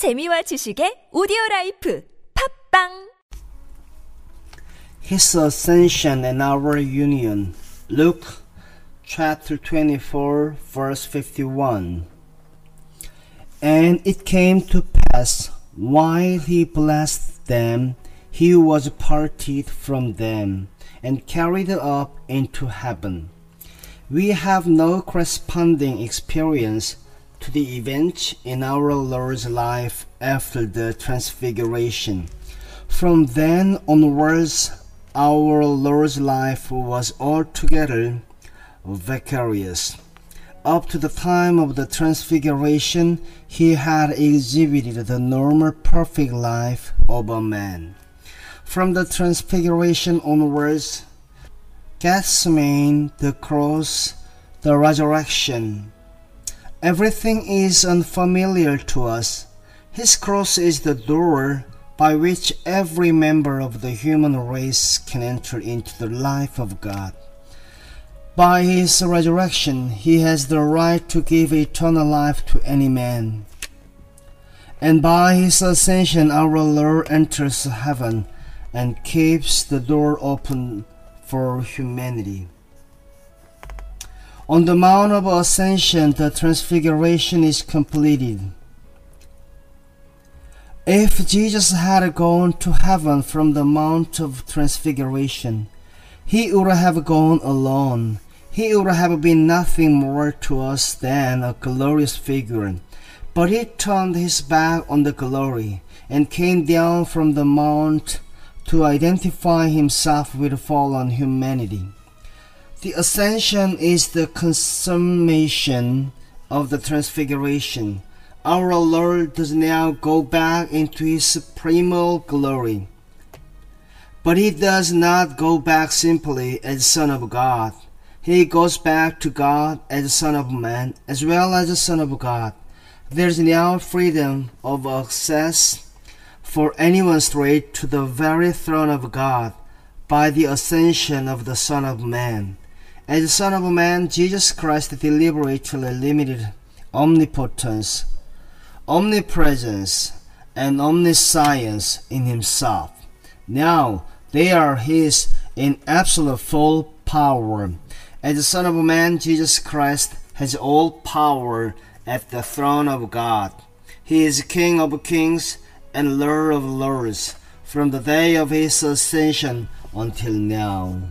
재미와 지식의 오디오 라이프 팝빵 His ascension and our union. Luke chapter 24, verse 51. And it came to pass, while he blessed them, he was parted from them and carried up into heaven. We have no corresponding experience to the events in our Lord's life after the Transfiguration. From then onwards, our Lord's life was altogether vicarious. Up to the time of the Transfiguration, he had exhibited the normal perfect life of a man. From the Transfiguration onwards, Gethsemane, the cross, the resurrection, everything is unfamiliar to us. His cross is the door by which every member of the human race can enter into the life of God. By his resurrection, he has the right to give eternal life to any man. And by his ascension, our Lord enters heaven and keeps the door open for humanity. On the Mount of Ascension, the Transfiguration is completed. If Jesus had gone to heaven from the Mount of Transfiguration, he would have gone alone. He would have been nothing more to us than a glorious figure. But he turned his back on the glory and came down from the mount to identify himself with fallen humanity. The ascension is the consummation of the transfiguration. Our Lord does now go back into his supremal glory. But he does not go back simply as Son of God. He goes back to God as Son of Man as well as the Son of God. There is now freedom of access for anyone straight to the very throne of God by the ascension of the Son of Man. As the Son of Man, Jesus Christ deliberately limited omnipotence, omnipresence, and omniscience in himself. Now they are his in absolute full power. As the Son of Man, Jesus Christ has all power at the throne of God. He is King of kings and Lord of lords from the day of his ascension until now.